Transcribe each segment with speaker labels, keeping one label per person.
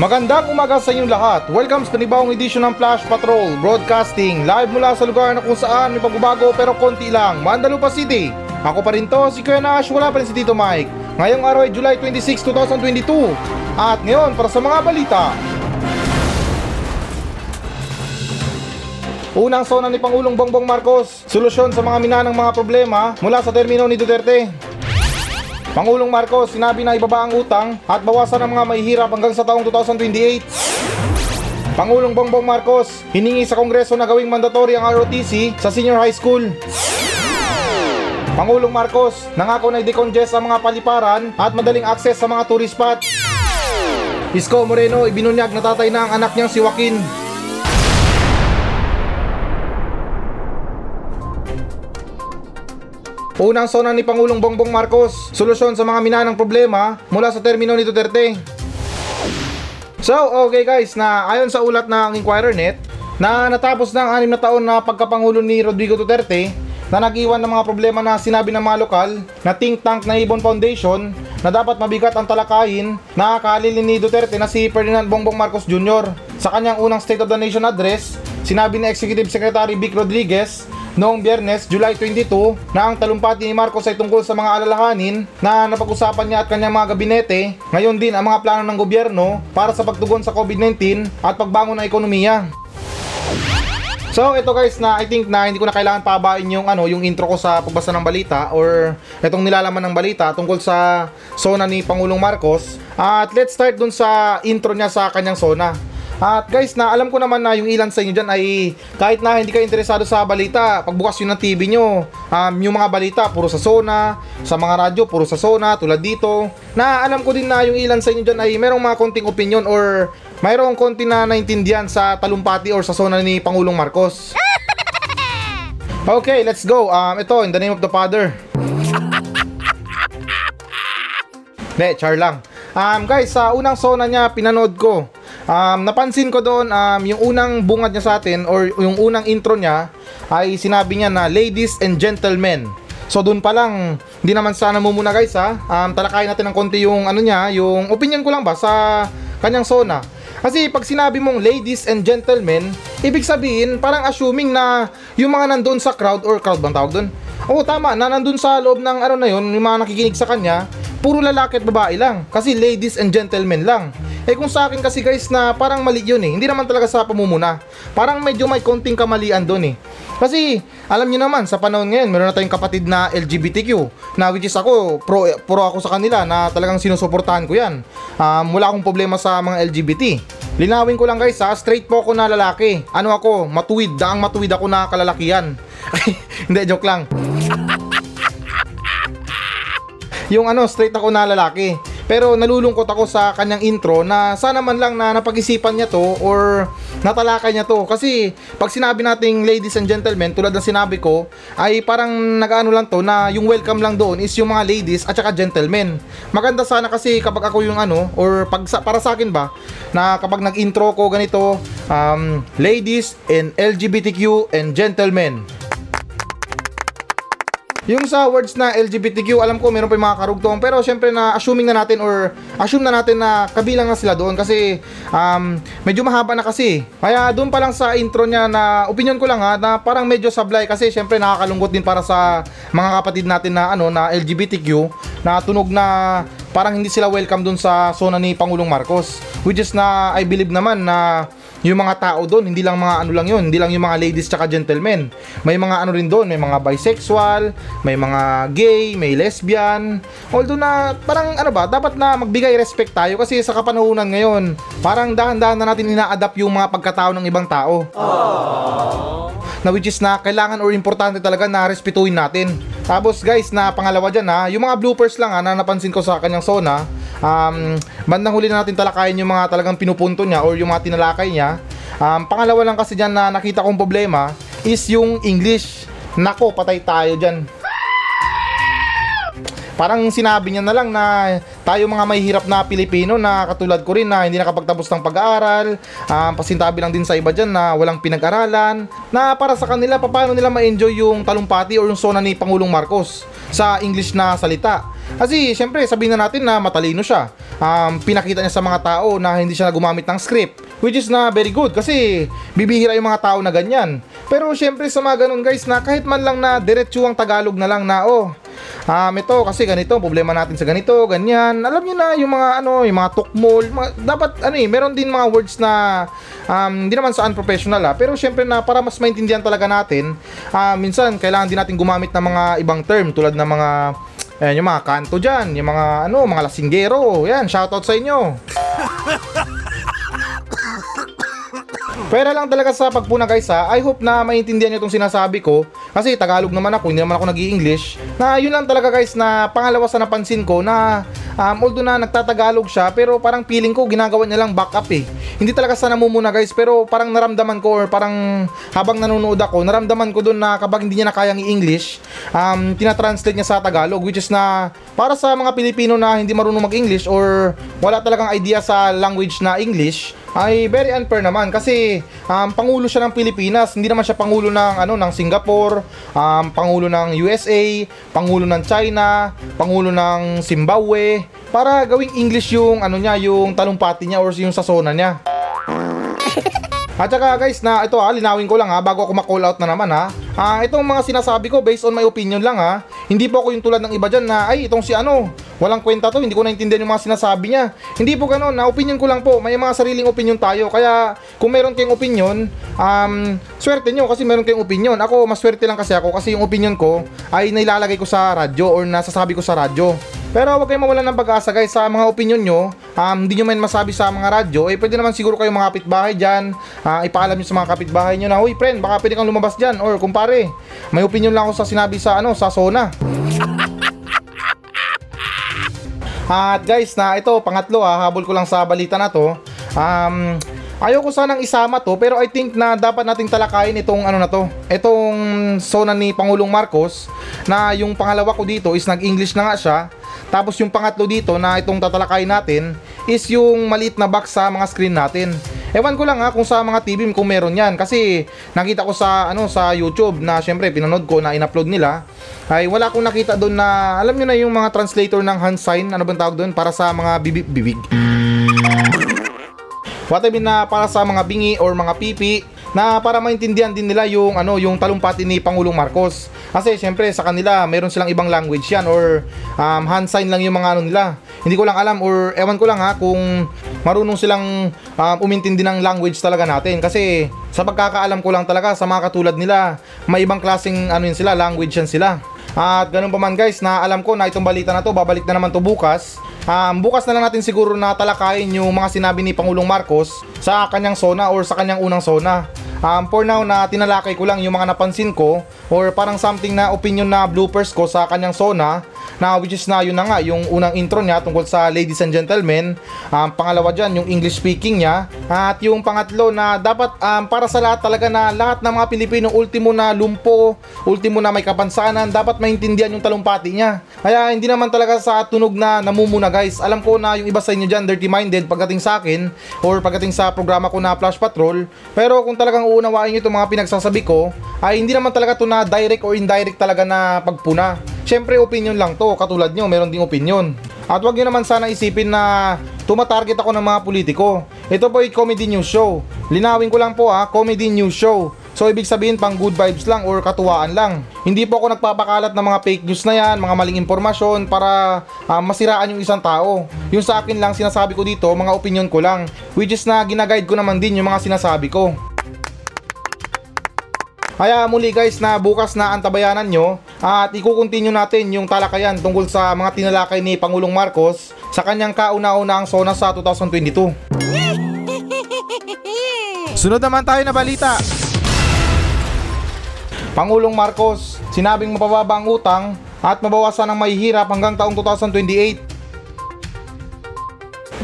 Speaker 1: Magandang umaga sa inyong lahat. Welcome sa panibawang edisyon ng Flash Patrol Broadcasting live mula sa lugar na kung saan may pagbabago pero konti lang, Mandalupa City. Ako pa rin to, si Kuya Nash, wala pa rin si Tito Mike. Ngayong araw ay July 26, 2022. At ngayon, para sa mga balita. Unang sona ni Pangulong Bongbong Marcos, solusyon sa mga minanang mga problema mula sa termino ni Duterte. Pangulong Marcos sinabi na ibaba ang utang at bawasan ang mga mahihirap hanggang sa taong 2028. Pangulong Bongbong Marcos hiningi sa Kongreso na gawing mandatory ang ROTC sa senior high school. Pangulong Marcos nangako na i-decongest ang mga paliparan at madaling access sa mga tourist spot. Isko Moreno ibinunyag na tatay na ang anak niyang si Joaquin. Unang sona ni Pangulong Bongbong Marcos, solusyon sa mga minanang problema mula sa termino ni Duterte. So, okay guys, na ayon sa ulat ng Inquirer Net, na natapos na ang anim na taon na pagkapangulo ni Rodrigo Duterte, na nag-iwan ng mga problema na sinabi ng mga lokal na think tank na Ibon Foundation na dapat mabigat ang talakayin na kalilin ni Duterte na si Ferdinand Bongbong Marcos Jr. Sa kanyang unang State of the Nation address, sinabi ni Executive Secretary Vic Rodriguez noong biyernes, July 22, na ang talumpati ni Marcos ay tungkol sa mga alalahanin na napag-usapan niya at kanyang mga gabinete, ngayon din ang mga plano ng gobyerno para sa pagtugon sa COVID-19 at pagbangon ng ekonomiya. So ito guys na I think na hindi ko na kailangan pabain yung ano yung intro ko sa pagbasa ng balita or itong nilalaman ng balita tungkol sa sona ni Pangulong Marcos. At let's start dun sa intro niya sa kanyang sona. At guys, na alam ko naman na yung ilan sa inyo dyan ay kahit na hindi kayo interesado sa balita, pagbukas yun ng TV nyo, um, yung mga balita puro sa Sona, sa mga radyo puro sa Sona, tulad dito. Na alam ko din na yung ilan sa inyo dyan ay merong mga konting opinion or mayroong konti na naintindihan sa talumpati or sa Sona ni Pangulong Marcos. Okay, let's go. Um, ito, in the name of the Father. De, char lang. Um, guys, sa unang Sona niya, pinanood ko. Um, napansin ko doon, um, yung unang bungad niya sa atin or yung unang intro niya ay sinabi niya na ladies and gentlemen. So doon pa lang, hindi naman sana mumuna guys ha. Um, talakayin natin ng konti yung ano niya, yung opinion ko lang ba sa kanyang sona. Kasi pag sinabi mong ladies and gentlemen, ibig sabihin parang assuming na yung mga nandoon sa crowd or crowd bang tawag doon? Oo tama, na nandun sa loob ng ano na yun, yung mga nakikinig sa kanya, puro lalaki at babae lang. Kasi ladies and gentlemen lang. Eh kung sa akin kasi guys na parang mali yun eh. Hindi naman talaga sa pamumuna. Parang medyo may konting kamalian doon eh. Kasi alam niyo naman sa panahon ngayon meron na tayong kapatid na LGBTQ na which is ako pro, pro ako sa kanila na talagang sinusuportahan ko yan. Um, wala akong problema sa mga LGBT. Linawin ko lang guys ha, straight po ako na lalaki. Ano ako, matuwid, daang matuwid ako na kalalakihan. Hindi, joke lang. yung ano, straight ako na lalaki. Pero nalulungkot ako sa kanyang intro na sana man lang na napag-isipan niya to or natalakay niya to. Kasi pag sinabi nating ladies and gentlemen, tulad ng sinabi ko, ay parang nag-ano lang to na yung welcome lang doon is yung mga ladies at saka gentlemen. Maganda sana kasi kapag ako yung ano, or pag, para sa akin ba, na kapag nag-intro ko ganito, um, ladies and LGBTQ and gentlemen. Yung sa words na LGBTQ, alam ko meron pa yung mga karugtong pero syempre na assuming na natin or assume na natin na kabilang na sila doon kasi um, medyo mahaba na kasi. Kaya doon pa lang sa intro niya na opinion ko lang ha na parang medyo sablay kasi syempre nakakalungkot din para sa mga kapatid natin na ano na LGBTQ na tunog na parang hindi sila welcome doon sa zona ni Pangulong Marcos. Which is na I believe naman na yung mga tao doon, hindi lang mga ano lang yun, hindi lang yung mga ladies tsaka gentlemen. May mga ano rin doon, may mga bisexual, may mga gay, may lesbian. Although na parang ano ba, dapat na magbigay respect tayo kasi sa kapanahunan ngayon, parang dahan-dahan na natin ina-adapt yung mga pagkatao ng ibang tao. Aww. Na which is na kailangan or importante talaga na respetuhin natin. Tapos guys, na pangalawa dyan ha, yung mga bloopers lang ha, na napansin ko sa kanyang zona, um, bandang huli na natin talakayin yung mga talagang pinupunto niya or yung mga tinalakay niya. Um, pangalawa lang kasi dyan na nakita kong problema is yung English. Nako, patay tayo dyan. Parang sinabi niya na lang na tayo mga may hirap na Pilipino na katulad ko rin na hindi nakapagtapos ng pag-aaral, um, pasintabi lang din sa iba dyan na walang pinag-aralan, na para sa kanila paano nila ma-enjoy yung talumpati or yung sona ni Pangulong Marcos sa English na salita. Kasi syempre sabihin na natin na matalino siya. Um, pinakita niya sa mga tao na hindi siya gumamit ng script. Which is na very good kasi bibihira yung mga tao na ganyan. Pero syempre sa mga ganun guys na kahit man lang na diretsuang Tagalog na lang na oh um, ito kasi ganito, problema natin sa ganito, ganyan. Alam niyo na yung mga ano, yung mga tukmol, mga, dapat ano eh, meron din mga words na um, hindi naman sa unprofessional ah, pero syempre na para mas maintindihan talaga natin, uh, minsan kailangan din natin gumamit ng mga ibang term tulad ng mga Ayan, yung mga kanto dyan, yung mga ano, mga lasinggero. Yan, shoutout sa inyo. Pera lang talaga sa pagpuna guys ha. I hope na maintindihan niyo itong sinasabi ko. Kasi Tagalog naman ako, hindi naman ako nag english Na yun lang talaga guys na pangalawa sa napansin ko na um, although na nagtatagalog siya pero parang feeling ko ginagawa niya lang backup eh. Hindi talaga sa namumuna guys pero parang naramdaman ko or parang habang nanonood ako naramdaman ko doon na kapag hindi niya na kayang i-English um, tinatranslate niya sa Tagalog which is na para sa mga Pilipino na hindi marunong mag-English or wala talagang idea sa language na English ay very unfair naman kasi um, pangulo siya ng Pilipinas, hindi naman siya pangulo ng ano ng Singapore, um, pangulo ng USA, pangulo ng China, pangulo ng Zimbabwe para gawing English yung ano niya, yung talumpati niya or yung sasona niya. At saka guys na ito ha, linawin ko lang ha bago ako ma-call out na naman ha. Ah, itong mga sinasabi ko based on my opinion lang ha. Hindi po ako yung tulad ng iba diyan na ay itong si ano, walang kwenta to, hindi ko naintindihan yung mga sinasabi niya. Hindi po ganoon, na opinion ko lang po. May mga sariling opinion tayo. Kaya kung meron kayong opinion, um, swerte nyo kasi meron kayong opinion. Ako, mas swerte lang kasi ako kasi yung opinion ko ay nailalagay ko sa radyo or nasasabi ko sa radyo. Pero huwag kayong mawalan ng pag-asa guys sa mga opinion nyo. Um, hindi nyo man masabi sa mga radyo. Eh pwede naman siguro kayong mga kapitbahay dyan. Uh, ipaalam nyo sa mga kapitbahay nyo na, Uy friend, baka pwede kang lumabas dyan. Or kumpare, may opinion lang ako sa sinabi sa ano sa Sona. At guys, na ito, pangatlo ha, habol ko lang sa balita na to. Um, ayaw ko sanang isama to, pero I think na dapat nating talakayin itong ano na to. Itong zona ni Pangulong Marcos, na yung pangalawa ko dito is nag-English na nga siya. Tapos yung pangatlo dito na itong tatalakay natin is yung maliit na box sa mga screen natin. Ewan ko lang ha kung sa mga TV kung meron yan kasi nakita ko sa ano sa YouTube na syempre pinanood ko na in-upload nila ay wala akong nakita doon na alam niyo na yung mga translator ng hand sign ano bang tawag doon para sa mga bibig bibig. What I mean na para sa mga bingi or mga pipi na para maintindihan din nila yung ano yung talumpati ni Pangulong Marcos. Kasi syempre sa kanila meron silang ibang language yan or um, hand sign lang yung mga ano nila. Hindi ko lang alam or ewan ko lang ha kung marunong silang um, umintindi ng language talaga natin kasi sa pagkakaalam ko lang talaga sa mga katulad nila may ibang klaseng ano yun sila language yan sila. At ganun pa man guys na alam ko na itong balita na to babalik na naman to bukas. Um, bukas na lang natin siguro na talakayin yung mga sinabi ni Pangulong Marcos sa kanyang zona or sa kanyang unang zona. Um, for now na tinalakay ko lang yung mga napansin ko or parang something na opinion na bloopers ko sa kanyang zona na which is na yun na nga yung unang intro niya tungkol sa ladies and gentlemen. Um, pangalawa dyan yung English speaking niya. At yung pangatlo na dapat um, para sa lahat talaga na lahat ng mga Pilipino ultimo na lumpo ultimo na may kapansanan dapat maintindihan yung talumpati niya. Kaya hindi naman talaga sa tunog na namumuna guys. Alam ko na yung iba sa inyo dyan dirty minded pagdating sa akin or pagdating sa programa ko na Flash Patrol. Pero kung talagang uunawain nyo itong mga pinagsasabi ko ay hindi naman talaga to na direct or indirect talaga na pagpuna Siyempre opinion lang to, katulad nyo, meron ding opinion. At wag nyo naman sana isipin na tumatarget ako ng mga politiko. Ito po ay comedy news show. Linawin ko lang po ha, comedy news show. So ibig sabihin pang good vibes lang or katuwaan lang. Hindi po ako nagpapakalat ng mga fake news na yan, mga maling impormasyon para uh, masiraan yung isang tao. Yung sa akin lang sinasabi ko dito, mga opinion ko lang. Which is na ginaguide ko naman din yung mga sinasabi ko. Kaya muli guys na bukas na antabayanan nyo at ikukontinue natin yung talakayan tungkol sa mga tinalakay ni Pangulong Marcos sa kanyang kauna-unahang SONA sa 2022. Sunod naman tayo na balita. Pangulong Marcos, sinabing mapababa ang utang at mabawasan ang mahihirap hanggang taong 2028.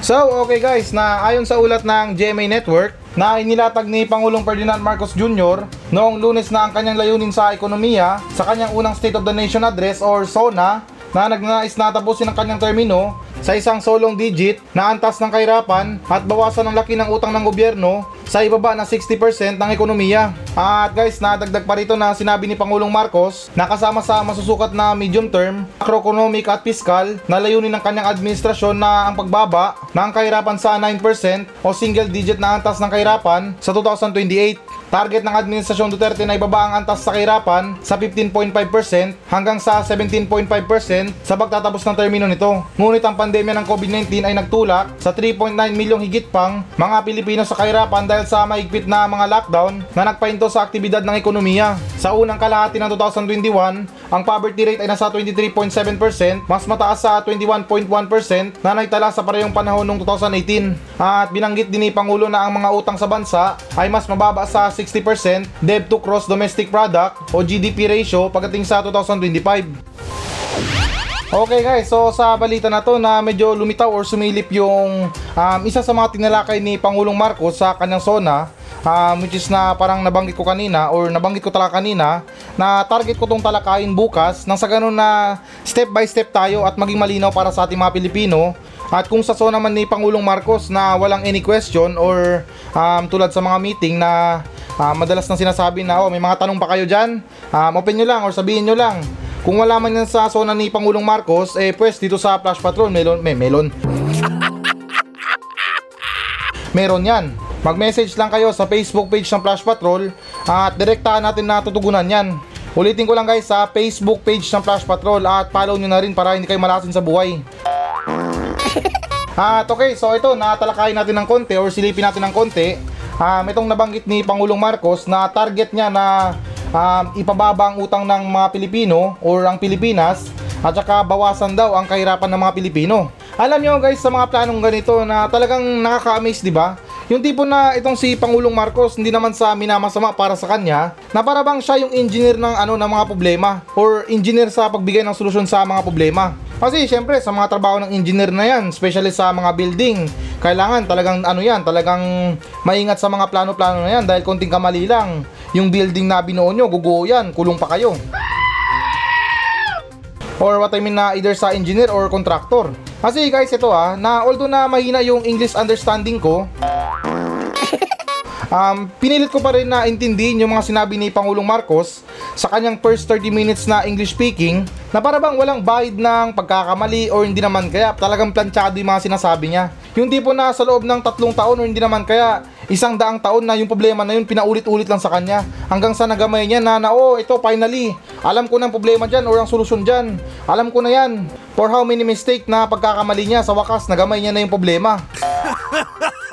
Speaker 1: So, okay guys, na ayon sa ulat ng GMA Network, na inilatag ni Pangulong Ferdinand Marcos Jr. noong lunes na ang kanyang layunin sa ekonomiya sa kanyang unang State of the Nation Address or SONA na nagnanais na tapusin ang kanyang termino sa isang solong digit na antas ng kahirapan at bawasan ang laki ng utang ng gobyerno sa ibaba ng 60% ng ekonomiya. At guys, nadagdag pa rito na sinabi ni Pangulong Marcos na kasama sa masusukat na medium term, macroeconomic at fiscal na layunin ng kanyang administrasyon na ang pagbaba ng kahirapan sa 9% o single digit na antas ng kahirapan sa 2028. Target ng Administrasyon Duterte na ibaba ang antas sa kahirapan sa 15.5% hanggang sa 17.5% sa pagtatapos ng termino nito. Ngunit ang pandemya ng COVID-19 ay nagtulak sa 3.9 milyong higit pang mga Pilipino sa kahirapan dahil sa mahigpit na mga lockdown na nagpahinto sa aktibidad ng ekonomiya. Sa unang kalahati ng 2021, ang poverty rate ay nasa 23.7%, mas mataas sa 21.1% na naitala sa parehong panahon noong 2018. At binanggit din ni Pangulo na ang mga utang sa bansa ay mas mababa sa 60% debt to gross domestic product o GDP ratio pagdating sa 2025. Okay guys, so sa balita na to na medyo lumitaw or sumilip yung um, isa sa mga tinalakay ni Pangulong Marcos sa kanyang zona um, which is na parang nabanggit ko kanina or nabanggit ko talaga kanina na target ko tong talakayin bukas nang sa ganun na step by step tayo at maging malinaw para sa ating mga Pilipino at kung sa zona man ni Pangulong Marcos na walang any question or um, tulad sa mga meeting na uh, madalas nang sinasabi na oh may mga tanong pa kayo dyan um, open nyo lang or sabihin nyo lang kung wala man yan sa zona ni Pangulong Marcos, eh pwes dito sa Flash Patrol, melon, may melon. Meron yan. Mag-message lang kayo sa Facebook page ng Flash Patrol at direktahan natin na tutugunan yan. Ulitin ko lang guys sa Facebook page ng Flash Patrol at follow nyo na rin para hindi kayo malasin sa buhay. At okay, so ito, natalakayin natin ng konti or silipin natin ng konti. Um, itong nabanggit ni Pangulong Marcos na target niya na um, ipababa ang utang ng mga Pilipino or ang Pilipinas at saka bawasan daw ang kahirapan ng mga Pilipino. Alam nyo guys sa mga planong ganito na talagang nakaka-amaze di ba? Yung tipo na itong si Pangulong Marcos hindi naman sa minamasama para sa kanya na para bang siya yung engineer ng ano ng mga problema or engineer sa pagbigay ng solusyon sa mga problema. Kasi syempre sa mga trabaho ng engineer na yan, especially sa mga building, kailangan talagang ano yan, talagang maingat sa mga plano-plano na yan dahil konting kamali lang, yung building na binuo nyo, guguho yan, kulong pa kayo. Or what I mean na either sa engineer or contractor. Kasi guys, ito ah, na although na mahina yung English understanding ko, um, pinilit ko pa rin na intindihin yung mga sinabi ni Pangulong Marcos sa kanyang first 30 minutes na English speaking na para bang walang bahid ng pagkakamali o hindi naman. Kaya talagang planchado yung mga sinasabi niya. Yung tipo na sa loob ng tatlong taon o hindi naman kaya isang daang taon na yung problema na yun pinaulit-ulit lang sa kanya. Hanggang sa nagamay niya na na oh ito finally alam ko ng problema dyan or ang solusyon dyan. Alam ko na yan for how many mistake na pagkakamali niya. Sa wakas nagamay niya na yung problema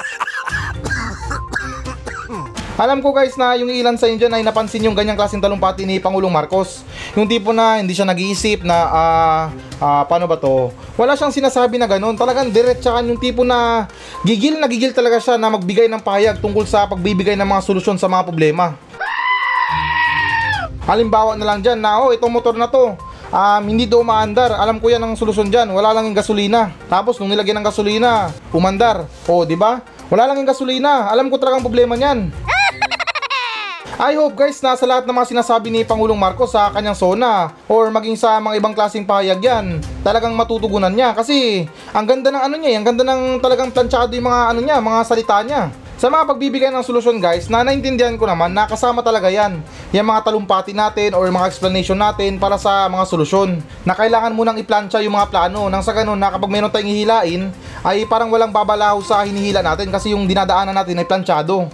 Speaker 1: Alam ko guys na yung ilan sa inyo dyan ay napansin yung ganyang klaseng talumpati ni Pangulong Marcos. Yung tipo na hindi siya nag-iisip na ah uh, paano ba to? Wala siyang sinasabi na ganun. Talagang diretsahan yung tipo na gigil na gigil talaga siya na magbigay ng pahayag tungkol sa pagbibigay ng mga solusyon sa mga problema. Halimbawa na lang dyan na oh itong motor na to um, hindi to umaandar. Alam ko yan ang solusyon dyan. Wala lang yung gasolina. Tapos nung nilagyan ng gasolina, umandar. O, oh, di ba? Wala lang yung gasolina. Alam ko talagang problema niyan. I hope guys na sa lahat ng mga sinasabi ni Pangulong Marcos sa kanyang zona or maging sa mga ibang klaseng pahayag yan, talagang matutugunan niya kasi ang ganda ng ano niya, ang ganda ng talagang planchado yung mga ano niya, mga salita niya. Sa mga pagbibigay ng solusyon guys, na naintindihan ko naman na kasama talaga yan. Yung mga talumpati natin or mga explanation natin para sa mga solusyon. Na kailangan munang iplansya yung mga plano nang sa ganun na kapag mayroon tayong hihilain ay parang walang babalaho sa hinihila natin kasi yung dinadaanan natin ay planchado.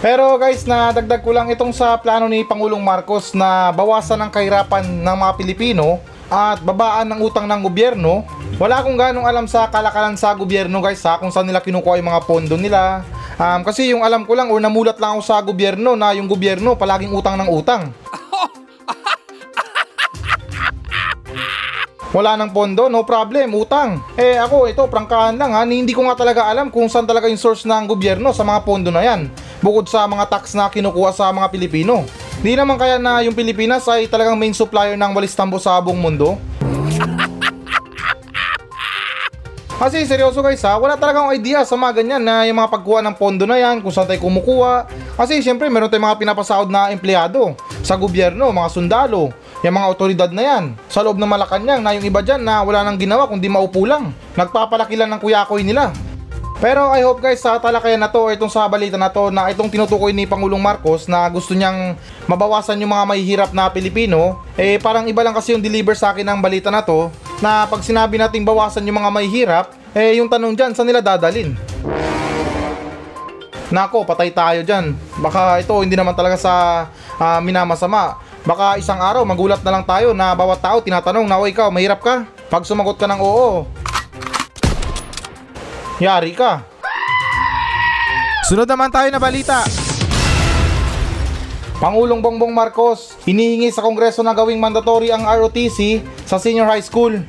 Speaker 1: Pero guys, na dagdag ko lang itong sa plano ni Pangulong Marcos na bawasan ang kahirapan ng mga Pilipino at babaan ng utang ng gobyerno. Wala akong ganong alam sa kalakalan sa gobyerno guys ha, kung saan nila kinukuha yung mga pondo nila. Um, kasi yung alam ko lang or namulat lang ako sa gobyerno na yung gobyerno palaging utang ng utang. Wala ng pondo, no problem, utang. Eh ako, ito, prangkahan lang ha, hindi ko nga talaga alam kung saan talaga yung source ng gobyerno sa mga pondo na yan bukod sa mga tax na kinukuha sa mga Pilipino. Di naman kaya na yung Pilipinas ay talagang main supplier ng walis tambo sa buong mundo? Kasi seryoso guys ha, wala talagang idea sa mga ganyan na yung mga pagkuha ng pondo na yan, kung saan tayo kumukuha. Kasi syempre meron tayong mga pinapasahod na empleyado sa gobyerno, mga sundalo, yung mga otoridad na yan. Sa loob ng Malacanang na yung iba dyan na wala nang ginawa kundi maupo lang. Nagpapalaki lang ng kuyakoy nila. Pero I hope guys sa talakayan na to or itong sa balita na to na itong tinutukoy ni Pangulong Marcos na gusto niyang mabawasan yung mga mahihirap na Pilipino, eh parang iba lang kasi yung deliver sa akin ng balita na to na pag sinabi nating bawasan yung mga mahihirap, eh yung tanong dyan, saan nila dadalin? Nako, patay tayo dyan. Baka ito hindi naman talaga sa ah, minamasama. Baka isang araw magulat na lang tayo na bawat tao tinatanong na o ikaw, mahirap ka? Pag sumagot ka ng oo, yari ka. Sunod naman tayo na balita. Pangulong Bongbong Marcos, hinihingi sa Kongreso na gawing mandatory ang ROTC sa senior high school.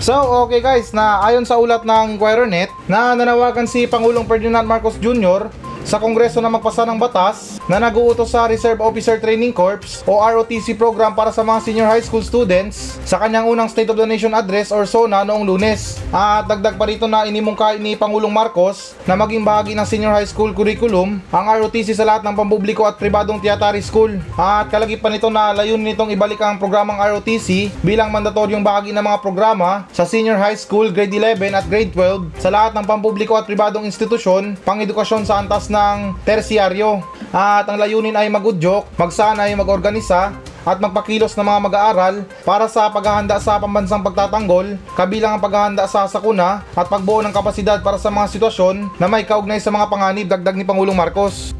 Speaker 1: So, okay guys, na ayon sa ulat ng Inquirer.net na nanawagan si Pangulong Ferdinand Marcos Jr. sa Kongreso na magpasa ng batas na nag-uutos sa Reserve Officer Training Corps o ROTC program para sa mga senior high school students sa kanyang unang State of the Nation Address or SONA noong lunes. At dagdag pa rito na inimungkay ni Pangulong Marcos na maging bahagi ng senior high school curriculum ang ROTC sa lahat ng pampubliko at pribadong tiyatari school. At kalagipan nito na layunin nitong ibalik ang programang ROTC bilang mandatoryong bahagi ng mga programa sa senior high school, grade 11 at grade 12 sa lahat ng pampubliko at pribadong institusyon pang-edukasyon sa antas ng tersyaryo. At ang layunin ay magudyok, magsanay, magorganisa at magpakilos ng mga mag-aaral para sa paghahanda sa pambansang pagtatanggol, kabilang ang paghahanda sa sakuna at pagbuo ng kapasidad para sa mga sitwasyon na may kaugnay sa mga panganib dagdag ni Pangulong Marcos.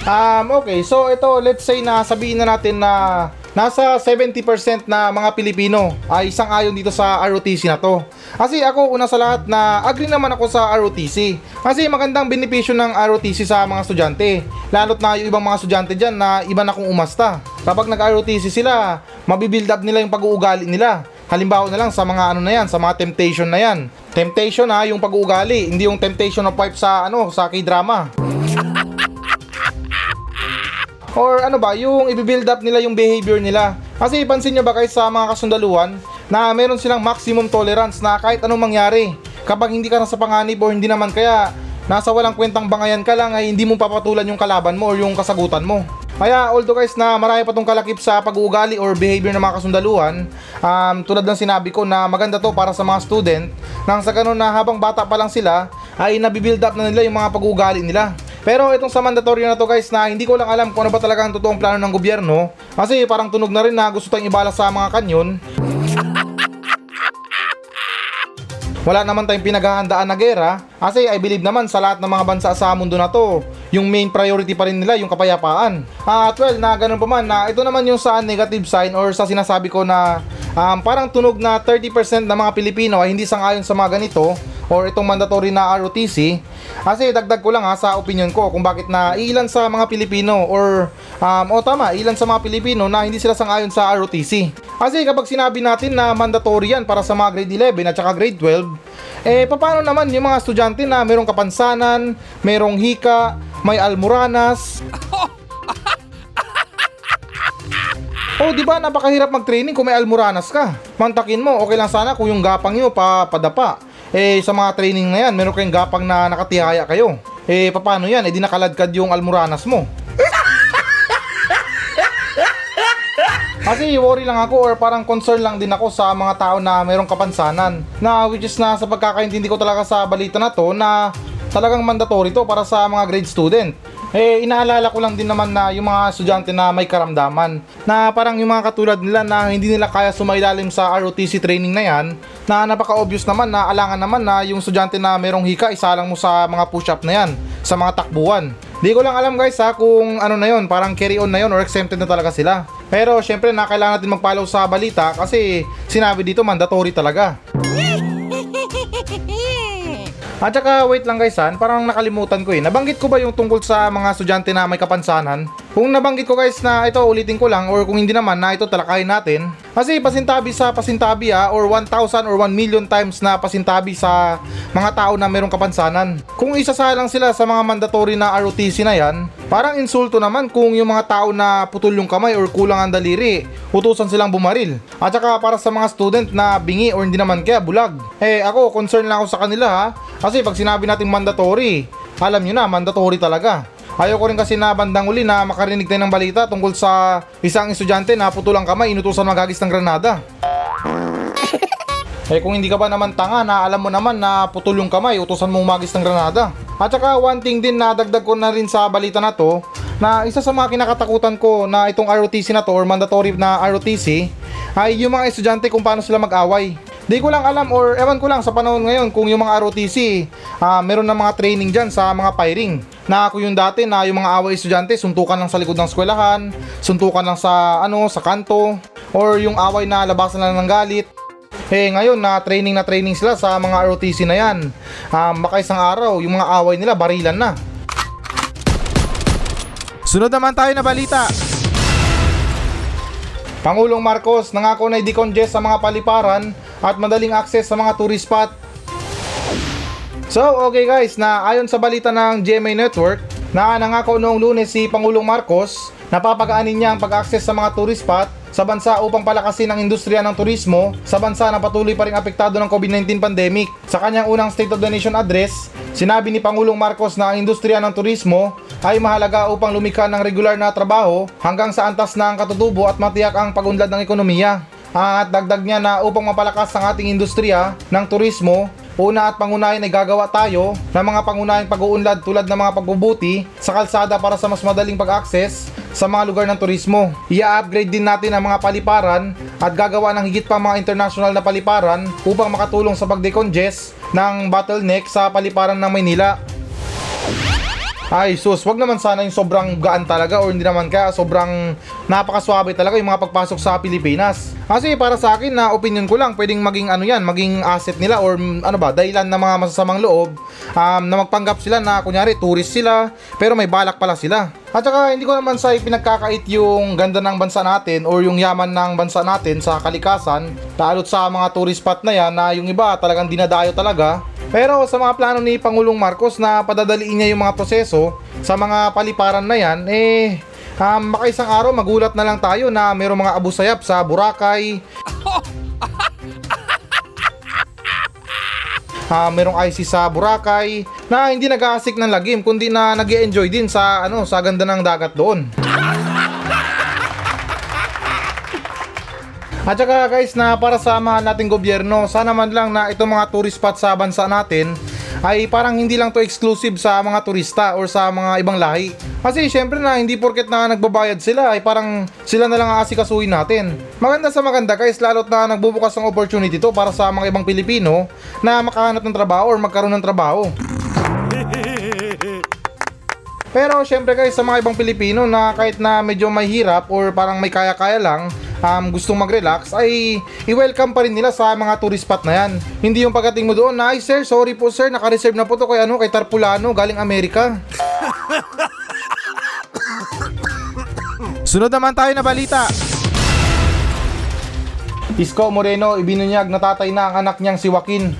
Speaker 1: Um, okay, so ito, let's say na sabihin na natin na nasa 70% na mga Pilipino ay isang ayon dito sa ROTC na to. Kasi ako una sa lahat na agree naman ako sa ROTC. Kasi magandang benepisyo ng ROTC sa mga estudyante. Lalo't na yung ibang mga estudyante dyan na iba na kung umasta. Kapag nag-ROTC sila, mabibuild up nila yung pag-uugali nila. Halimbawa na lang sa mga ano na yan, sa mga temptation na yan. Temptation ha, yung pag-uugali, hindi yung temptation of wife sa ano, sa K-drama. Or ano ba, yung i-build up nila yung behavior nila. Kasi pansin nyo ba guys sa mga kasundaluhan na meron silang maximum tolerance na kahit anong mangyari. Kapag hindi ka nasa panganib o hindi naman kaya nasa walang kwentang bangayan ka lang ay hindi mo papatulan yung kalaban mo or yung kasagutan mo. Kaya although guys na marami pa tong kalakip sa pag-uugali or behavior ng mga kasundaluhan, um, tulad ng sinabi ko na maganda to para sa mga student, nang sa ganun na habang bata pa lang sila, ay nabibuild up na nila yung mga pag-uugali nila. Pero itong sa mandatory na to guys na hindi ko lang alam kung ano ba talaga ang totoong plano ng gobyerno kasi parang tunog na rin na gusto tayong ibala sa mga kanyon. Wala naman tayong pinaghahandaan na gera kasi I believe naman sa lahat ng mga bansa sa mundo na to, yung main priority pa rin nila yung kapayapaan. At well, na ganun pa man, na ito naman yung sa negative sign or sa sinasabi ko na um, parang tunog na 30% ng mga Pilipino ay hindi sangayon sa mga ganito or itong mandatory na ROTC. Kasi dagdag ko lang ha sa opinion ko kung bakit na ilan sa mga Pilipino or um, o tama, ilan sa mga Pilipino na hindi sila sangayon sa ROTC. Kasi kapag sinabi natin na mandatory yan para sa mga grade 11 at saka grade 12, eh paano naman yung mga estudyante na merong kapansanan, merong hika, may almoranas, Oh, di ba napakahirap mag-training kung may almoranas ka. Mantakin mo, okay lang sana kung yung gapang nyo pa padapa. Eh, sa mga training na yan, meron kayong gapang na nakatihaya kayo. Eh, paano yan? Eh, di nakaladkad yung almoranas mo. Kasi worry lang ako or parang concern lang din ako sa mga tao na mayroong kapansanan. Na which is na sa pagkakaintindi ko talaga sa balita na to na talagang mandatory to para sa mga grade student. Eh, inaalala ko lang din naman na yung mga estudyante na may karamdaman na parang yung mga katulad nila na hindi nila kaya sumailalim sa ROTC training na yan na napaka-obvious naman na alangan naman na yung estudyante na merong hika isalang mo sa mga push-up na yan sa mga takbuhan. Di ko lang alam guys ha kung ano na yon parang carry on na yon or exempted na talaga sila. Pero syempre na kailangan natin mag-follow sa balita kasi sinabi dito mandatory talaga. At saka wait lang guys han, parang nakalimutan ko eh. Nabanggit ko ba yung tungkol sa mga estudyante na may kapansanan? Kung nabanggit ko guys na ito ulitin ko lang or kung hindi naman na ito talakayin natin. Kasi pasintabi sa pasintabi ah or 1,000 or 1 million times na pasintabi sa mga tao na mayroong kapansanan. Kung isasalang sila sa mga mandatory na ROTC na yan, parang insulto naman kung yung mga tao na putol yung kamay or kulang ang daliri, utusan silang bumaril. At saka para sa mga student na bingi or hindi naman kaya bulag. Eh ako concern lang ako sa kanila ha. Kasi pag sinabi natin mandatory, alam nyo na mandatory talaga. Ayoko rin kasi na bandang uli na makarinig tayo ng balita tungkol sa isang estudyante na putulang kamay, inutusan maghagis ng granada. Eh kung hindi ka ba naman tanga na alam mo naman na putol yung kamay, utusan mong magis ng granada. At saka one thing din na dagdag ko na rin sa balita na to, na isa sa mga kinakatakutan ko na itong ROTC na to or mandatory na ROTC ay yung mga estudyante kung paano sila mag-away. Di ko lang alam or ewan ko lang sa panahon ngayon kung yung mga ROTC ah, meron na mga training dyan sa mga firing. Na ako yung dati na yung mga away estudyante suntukan lang sa likod ng eskwelahan, suntukan lang sa ano sa kanto or yung away na labasan lang ng galit. Eh ngayon na training na training sila sa mga ROTC na yan. Um, baka isang araw yung mga away nila barilan na. Sunod naman tayo na balita. Pangulong Marcos nangako na i-decongest sa mga paliparan at madaling access sa mga tourist spot. So, okay guys, na ayon sa balita ng GMA Network, na nangako noong lunes si Pangulong Marcos na papagaanin niya ang pag-access sa mga tourist spot sa bansa upang palakasin ang industriya ng turismo sa bansa na patuloy pa rin apektado ng COVID-19 pandemic. Sa kanyang unang State of the Nation address, sinabi ni Pangulong Marcos na ang industriya ng turismo ay mahalaga upang lumikha ng regular na trabaho hanggang sa antas na ang katutubo at matiyak ang pagunlad ng ekonomiya. At dagdag niya na upang mapalakas ang ating industriya ng turismo, una at pangunahin ay gagawa tayo ng mga pangunahing pag-uunlad tulad ng mga pagbubuti sa kalsada para sa mas madaling pag-access sa mga lugar ng turismo. I-upgrade din natin ang mga paliparan at gagawa ng higit pa mga international na paliparan upang makatulong sa pag-decongest ng bottleneck sa paliparan ng Maynila. Ay, sus, wag naman sana yung sobrang gaan talaga or hindi naman kaya sobrang napakaswabe talaga yung mga pagpasok sa Pilipinas. Kasi para sa akin na opinion ko lang, pwedeng maging ano yan, maging asset nila or mm, ano ba, dahilan ng mga masasamang loob um, na magpanggap sila na kunyari tourist sila pero may balak pala sila. At saka hindi ko naman sa pinagkakait yung ganda ng bansa natin or yung yaman ng bansa natin sa kalikasan talot sa mga tourist spot na yan na yung iba talagang dinadayo talaga pero sa mga plano ni Pangulong Marcos na padadaliin niya yung mga proseso sa mga paliparan na yan, eh, um, baka isang araw magulat na lang tayo na mayroong mga abusayap sa Boracay. Ah, merong IC sa Boracay na hindi nag-aasik ng lagim kundi na nag enjoy din sa ano sa ganda ng dagat doon. At saka guys na para sa mahal nating gobyerno, sana man lang na itong mga tourist spot sa bansa natin ay parang hindi lang to exclusive sa mga turista or sa mga ibang lahi. Kasi syempre na hindi porket na nagbabayad sila ay parang sila na lang aasikasuhin natin. Maganda sa maganda guys lalo't na nagbubukas ng opportunity to para sa mga ibang Pilipino na makahanap ng trabaho or magkaroon ng trabaho. Pero syempre guys sa mga ibang Pilipino na kahit na medyo may hirap or parang may kaya-kaya lang um, gustong mag-relax ay i-welcome pa rin nila sa mga tourist spot na yan. Hindi yung pagdating mo doon, ay sir, sorry po sir, naka-reserve na po to kay ano, kay Tarpulano, galing Amerika. Sunod naman tayo na balita. Isko Moreno ibinunyag na tatay na ang anak niyang si Joaquin.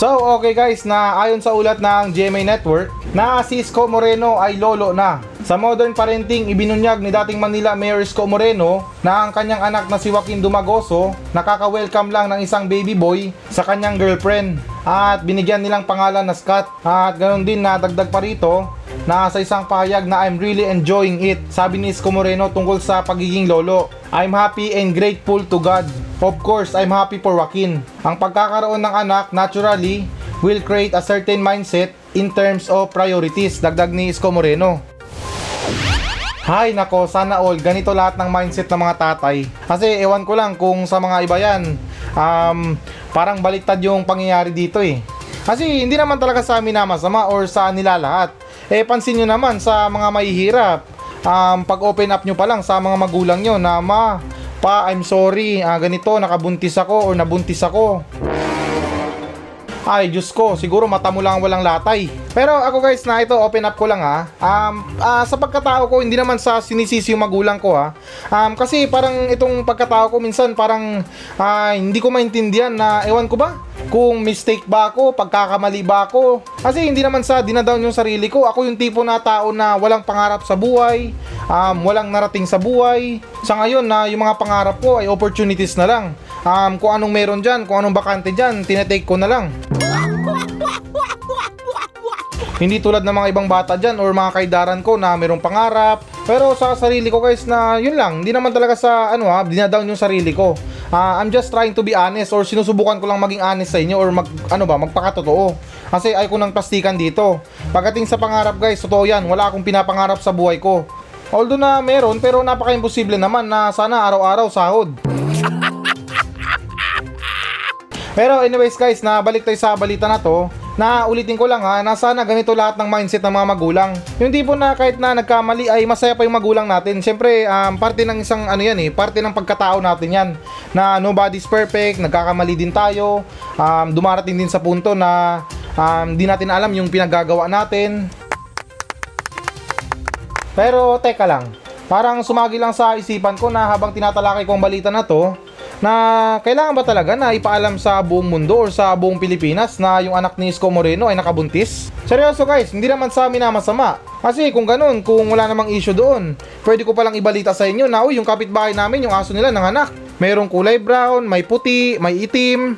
Speaker 1: So, okay guys, na ayon sa ulat ng GMA Network, na si Isko Moreno ay lolo na. Sa modern parenting, ibinunyag ni dating Manila Mayor Isko Moreno na ang kanyang anak na si Joaquin Dumagoso nakaka-welcome lang ng isang baby boy sa kanyang girlfriend. At binigyan nilang pangalan na Scott. At ganoon din na dagdag pa rito na sa isang pahayag na I'm really enjoying it. Sabi ni Isko Moreno tungkol sa pagiging lolo. I'm happy and grateful to God. Of course, I'm happy for Joaquin. Ang pagkakaroon ng anak naturally will create a certain mindset in terms of priorities. Dagdag ni Isko Moreno. Hay nako, sana all ganito lahat ng mindset ng mga tatay. Kasi ewan ko lang kung sa mga iba yan, um, parang baliktad yung pangyayari dito eh. Kasi hindi naman talaga sa amin na masama or sa nila lahat. Eh pansin nyo naman sa mga mahihirap, um, pag open up nyo pa lang sa mga magulang nyo na ma, pa, I'm sorry, ah, ganito, nakabuntis ako or nabuntis ako. Ay, Diyos ko, siguro mata mo lang ang walang latay. Pero ako guys, na ito, open up ko lang ha. Um, ah, sa pagkatao ko, hindi naman sa sinisisi yung magulang ko ha. Um, kasi parang itong pagkatao ko minsan parang ah, hindi ko maintindihan na, ewan ko ba? Kung mistake ba ako, pagkakamali ba ako. Kasi hindi naman sa dinadown yung sarili ko. Ako yung tipo na tao na walang pangarap sa buhay, um, walang narating sa buhay. Sa ngayon na yung mga pangarap ko ay opportunities na lang. Um, kung anong meron dyan, kung anong bakante dyan, tinetake ko na lang. Hindi tulad ng mga ibang bata dyan or mga kaidaran ko na mayroong pangarap. Pero sa sarili ko guys na yun lang, hindi naman talaga sa ano ha, dinadown yung sarili ko. Ah, I'm just trying to be honest or sinusubukan ko lang maging honest sa inyo or mag, ano ba, magpakatotoo. Kasi ay ko ng plastikan dito. Pagdating sa pangarap guys, totoo yan, wala akong pinapangarap sa buhay ko. Although na meron, pero napaka-imposible naman na sana araw-araw sahod. Pero anyways guys, na balik tayo sa balita na to, na ulitin ko lang ha, na sana ganito lahat ng mindset ng mga magulang. Yung tipo na kahit na nagkamali ay masaya pa yung magulang natin. Siyempre, um, parte ng isang ano yan eh, parte ng pagkatao natin yan. Na nobody's perfect, nagkakamali din tayo, um, dumarating din sa punto na um, di natin alam yung pinaggagawa natin. Pero teka lang, parang sumagi lang sa isipan ko na habang tinatalakay ko ang balita na to, na kailangan ba talaga na ipaalam sa buong mundo or sa buong Pilipinas na yung anak ni Isko Moreno ay nakabuntis? Seryoso guys, hindi naman sa amin na masama. Kasi kung ganun, kung wala namang issue doon, pwede ko palang ibalita sa inyo na uy, yung kapitbahay namin, yung aso nila nanganak. Merong kulay brown, may puti, may itim.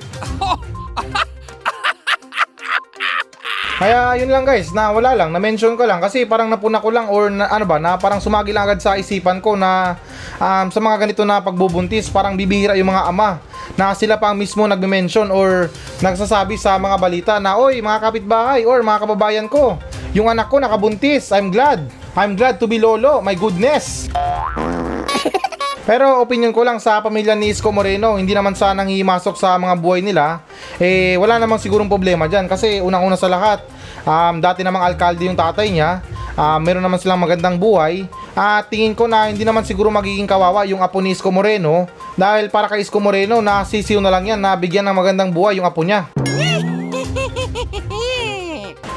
Speaker 1: Kaya yun lang guys, na wala lang, na-mention ko lang kasi parang napuna ko lang or na, ano ba, na parang sumagi lang agad sa isipan ko na um, sa mga ganito na pagbubuntis, parang bibihira yung mga ama na sila pa mismo nagme-mention or nagsasabi sa mga balita na oy mga kapitbahay or mga kababayan ko, yung anak ko nakabuntis, I'm glad. I'm glad to be lolo, my goodness. Pero opinion ko lang sa pamilya ni Isko Moreno, hindi naman sanang himasok sa mga buhay nila, eh wala namang sigurong problema dyan kasi unang-una sa lahat, um, dati namang alkalde yung tatay niya, uh, meron naman silang magandang buhay, at tingin ko na hindi naman siguro magiging kawawa yung apo ni Isko Moreno dahil para kay Isko Moreno na sisiw na lang yan na bigyan ng magandang buhay yung apo niya.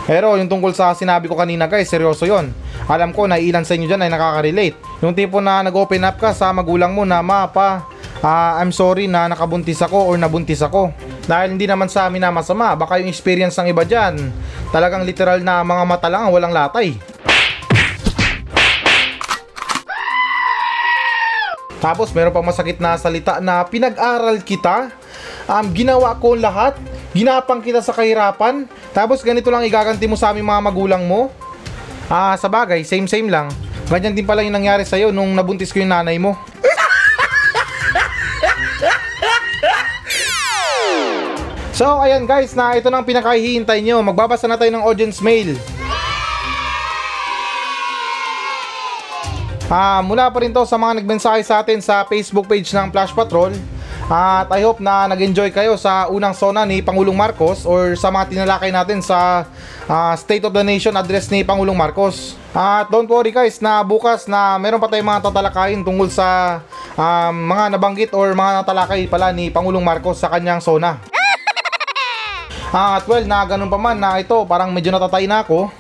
Speaker 1: Pero yung tungkol sa sinabi ko kanina guys, seryoso yon. Alam ko na ilan sa inyo dyan ay nakaka-relate. Yung tipo na nag-open up ka sa magulang mo na ma, pa, ah, I'm sorry na nakabuntis ako or nabuntis ako. Dahil hindi naman sa amin na masama, baka yung experience ng iba dyan, talagang literal na mga mata lang ang walang latay. Tapos meron pa masakit na salita na pinag-aral kita, um, ginawa ko lahat, ginapang kita sa kahirapan, tapos ganito lang igaganti mo sa aming mga magulang mo. Ah, sa bagay, same same lang. Ganyan din pala yung nangyari sa'yo nung nabuntis ko yung nanay mo. So, ayan guys, na ito na ang pinakahihintay nyo. Magbabasa na tayo ng audience mail. Ah, mula pa rin to sa mga nagmensahe sa atin sa Facebook page ng Flash Patrol. At I hope na nag-enjoy kayo sa unang sona ni Pangulong Marcos or sa mga tinalakay natin sa ah, State of the Nation address ni Pangulong Marcos. At don't worry guys na bukas na meron pa tayong mga tatalakayin tungkol sa um, mga nabanggit or mga natalakay pala ni Pangulong Marcos sa kanyang sona. Ah, at well, na ganun pa man na ito, parang medyo natatay na ako.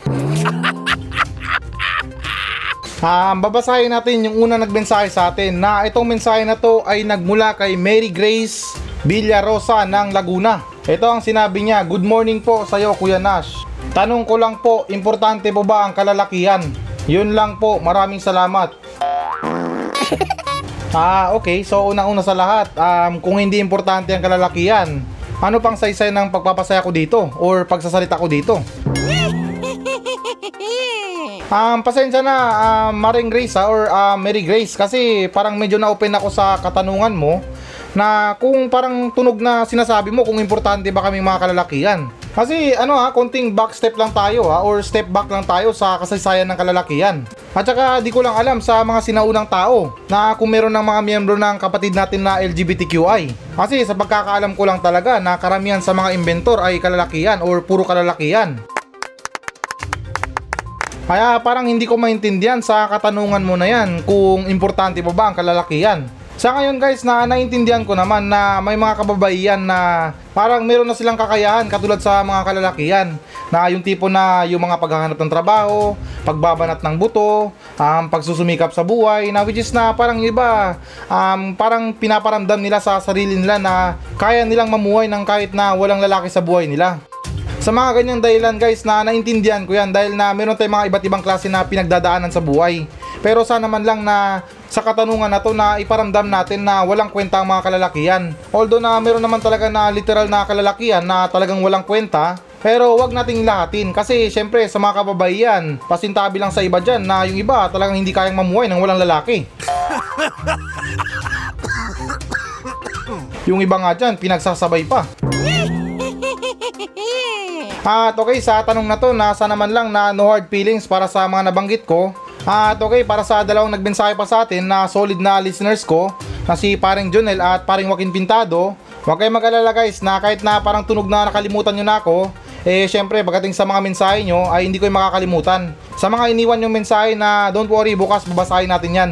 Speaker 1: Ah, babasahin natin yung unang nagmensahe sa atin na itong mensahe na to ay nagmula kay Mary Grace Villarosa ng Laguna. Ito ang sinabi niya, Good morning po sa iyo Kuya Nash. Tanong ko lang po, importante po ba ang kalalakihan? Yun lang po, maraming salamat. ah, okay. So, unang-una sa lahat, um, kung hindi importante ang kalalakihan, ano pang saysay ng pagpapasaya ko dito or pagsasalita ko dito? Um, pasensya na, um, Maring Grace ha, or um, Mary Grace kasi parang medyo na-open ako sa katanungan mo na kung parang tunog na sinasabi mo kung importante ba kaming mga kalalakihan. Kasi ano ha, konting back step lang tayo ha, or step back lang tayo sa kasaysayan ng kalalakihan. At saka di ko lang alam sa mga sinaunang tao na kung meron ng mga miyembro ng kapatid natin na LGBTQI. Kasi sa pagkakaalam ko lang talaga na karamihan sa mga inventor ay kalalakihan or puro kalalakihan. Kaya parang hindi ko maintindihan sa katanungan mo na yan kung importante pa ba ang kalalakihan. Sa ngayon guys na naintindihan ko naman na may mga kababaihan na parang meron na silang kakayahan katulad sa mga kalalakihan na yung tipo na yung mga paghahanap ng trabaho, pagbabanat ng buto, um, pagsusumikap sa buhay na which is na parang iba um, parang pinaparamdam nila sa sarili nila na kaya nilang mamuhay ng kahit na walang lalaki sa buhay nila. Sa mga ganyang dahilan guys na naintindihan ko yan dahil na meron tayong mga iba't ibang klase na pinagdadaanan sa buhay. Pero sana man lang na sa katanungan na to na iparamdam natin na walang kwenta ang mga kalalakihan. Although na meron naman talaga na literal na kalalakihan na talagang walang kwenta, Pero wag nating lahatin kasi syempre sa mga kababaihan, pasintabi lang sa iba dyan na yung iba talagang hindi kayang mamuhay ng walang lalaki. yung iba nga dyan, pinagsasabay pa. At okay, sa tanong na to, nasa naman lang na no hard feelings para sa mga nabanggit ko. At okay, para sa dalawang nagbensahe pa sa atin na solid na listeners ko, na si paring Junel at paring Joaquin Pintado, huwag kayong mag-alala guys na kahit na parang tunog na nakalimutan nyo na ako, eh syempre pagdating sa mga mensahe nyo ay hindi ko yung makakalimutan. Sa mga iniwan yung mensahe na don't worry, bukas babasahin natin yan.